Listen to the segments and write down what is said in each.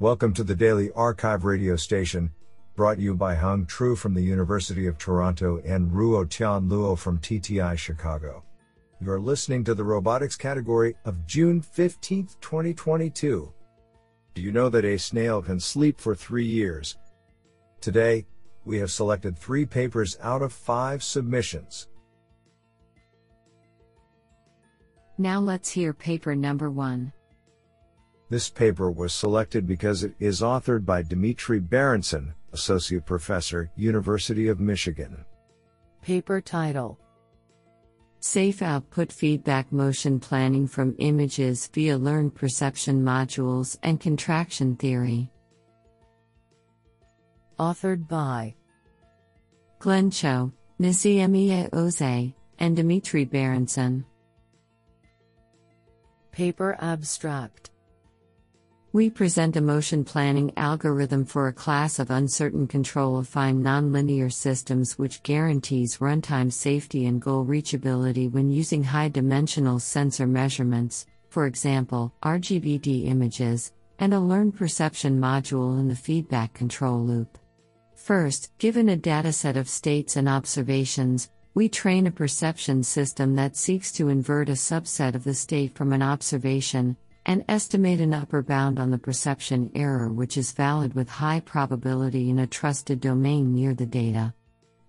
Welcome to the Daily Arxiv radio station, brought you by Hung Tru from the University of Toronto and Ruo Tian Luo from TTI Chicago. You are listening to the robotics category of June 15, 2022. Do you know that a snail can sleep for three years? Today, we have selected three papers out of five submissions. Now let's hear paper number one. This paper was selected because it is authored by Dmitry Berenson, Associate Professor, University of Michigan. Paper title Safe Output Feedback Motion Planning from Images via Learned Perception Modules and Contraction Theory. Authored by Glen Chou, Necmiye Ozay, and Dmitry Berenson. Paper abstract We present a motion planning algorithm for a class of uncertain control affine nonlinear systems which guarantees runtime safety and goal reachability when using high dimensional sensor measurements, for example, RGBD images, and a learned perception module in the feedback control loop. First, given a dataset of states and observations, we train a perception system that seeks to invert a subset of the state from an observation and estimate an upper bound on the perception error which is valid with high probability in a trusted domain near the data.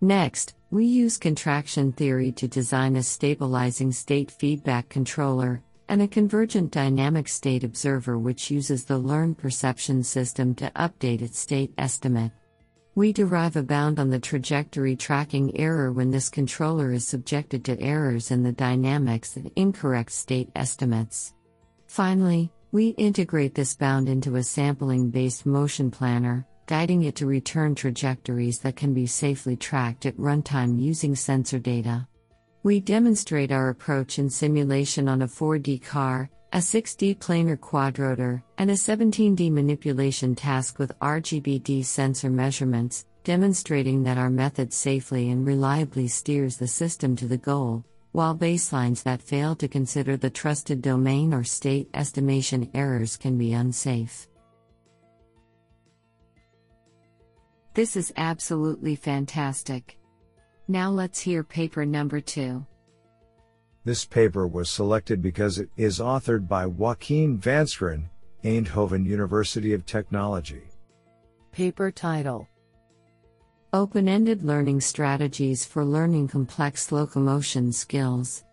Next, we use contraction theory to design a stabilizing state feedback controller and a convergent dynamic state observer which uses the learned perception system to update its state estimate. We derive a bound on the trajectory tracking error when this controller is subjected to errors in the dynamics and incorrect state estimates. Finally, we integrate this bound into a sampling based motion planner, guiding it to return trajectories that can be safely tracked at runtime using sensor data. We demonstrate our approach in simulation on a 4D car, a 6D planar quadrotor, and a 17D manipulation task with RGBD sensor measurements, demonstrating that our method safely and reliably steers the system to the goal, while baselines that fail to consider the trusted domain or state estimation errors can be unsafe. This is absolutely fantastic. Now let's hear paper number two. This paper was selected because it is authored by Joachim Vanschoren, Eindhoven University of Technology. Paper title Open ended learning strategies for learning complex locomotion skills.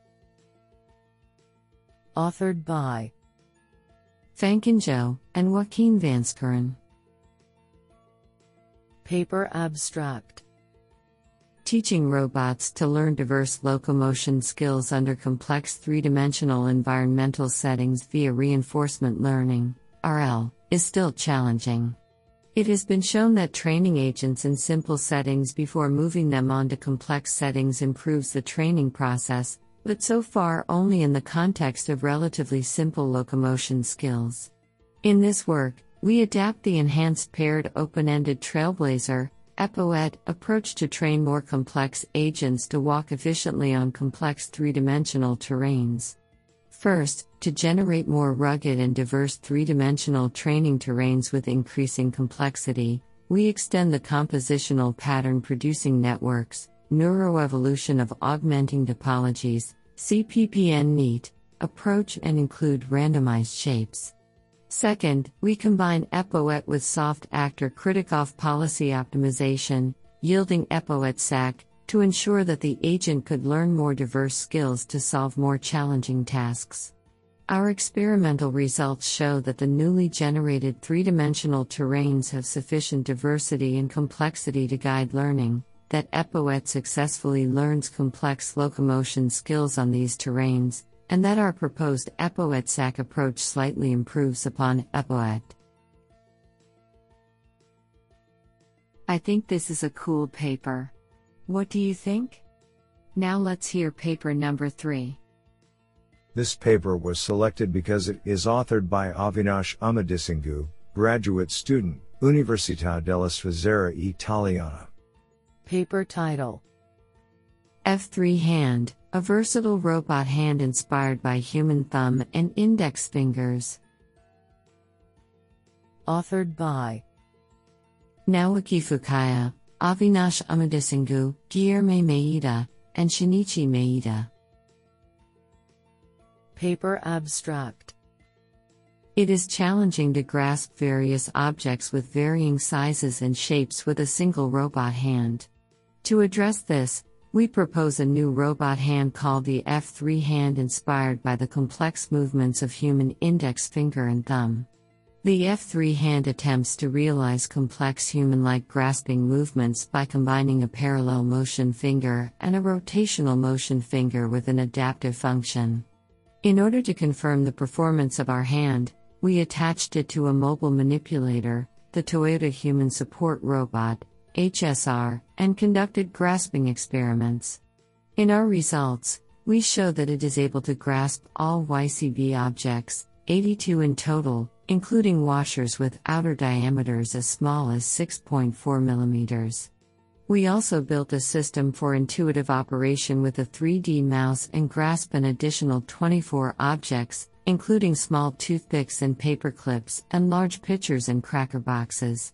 Authored by Fangqin Zhou and Joaquin Vanschoren. Paper abstract Teaching robots to learn diverse locomotion skills under complex three dimensional environmental settings via reinforcement learning, RL, is still challenging. It has been shown that training agents in simple settings before moving them onto complex settings improves the training process, but so far only in the context of relatively simple locomotion skills. In this work, we adapt the enhanced paired open ended Trailblazer EPOET approach to train more complex agents to walk efficiently on complex three dimensional terrains. First, to generate more rugged and diverse three dimensional training terrains with increasing complexity, we extend the compositional pattern producing networks, neuroevolution of augmenting topologies, CPPN NEAT, approach and include randomized shapes. Second, we combine EPOET with soft actor-critic Kritikoff policy optimization, yielding EPOET SAC, to ensure that the agent could learn more diverse skills to solve more challenging tasks. Our experimental results show that the newly generated three dimensional terrains have sufficient diversity and complexity to guide learning, that EPOET successfully learns complex locomotion skills on these terrains, and that our proposed EPOET-SAC approach slightly improves upon EPOET. I think this is a cool paper. What do you think? Now let's hear paper number 3. This paper was selected because it is authored by Avinash Ummadisingu, graduate student, Università della Svizzera Italiana. Paper title F3 Hand a versatile robot hand inspired by human thumb and index fingers. Authored by Naoki Fukaya, Avinash Ummadisingu, Guilherme Maeda, and Shinichi Maeda. Paper Abstract It is challenging to grasp various objects with varying sizes and shapes with a single robot hand. To address this, we propose a new robot hand called the F3 hand inspired by the complex movements of human index finger and thumb. The F3 hand attempts to realize complex human like grasping movements by combining a parallel motion finger and a rotational motion finger with an adaptive function. In order to confirm the performance of our hand, we attached it to a mobile manipulator, the Toyota Human Support Robot, HSR, and conducted grasping experiments. In our results, we show that it is able to grasp all YCB objects, 82 in total, including washers with outer diameters as small as 6.4 mm. We also built a system for intuitive operation with a 3D mouse and grasp an additional 24 objects, including small toothpicks and paper clips, and large pitchers and cracker boxes.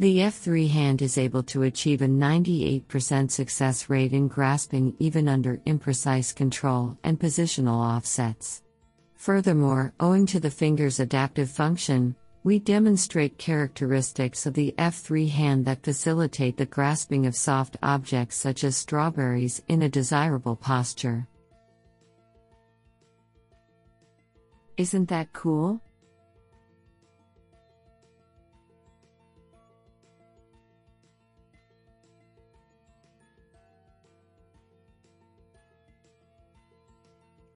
The F3 hand is able to achieve a 98% success rate in grasping even under imprecise control and positional offsets. Furthermore, owing to the finger's adaptive function, we demonstrate characteristics of the F3 hand that facilitate the grasping of soft objects such as strawberries in a desirable posture. Isn't that cool?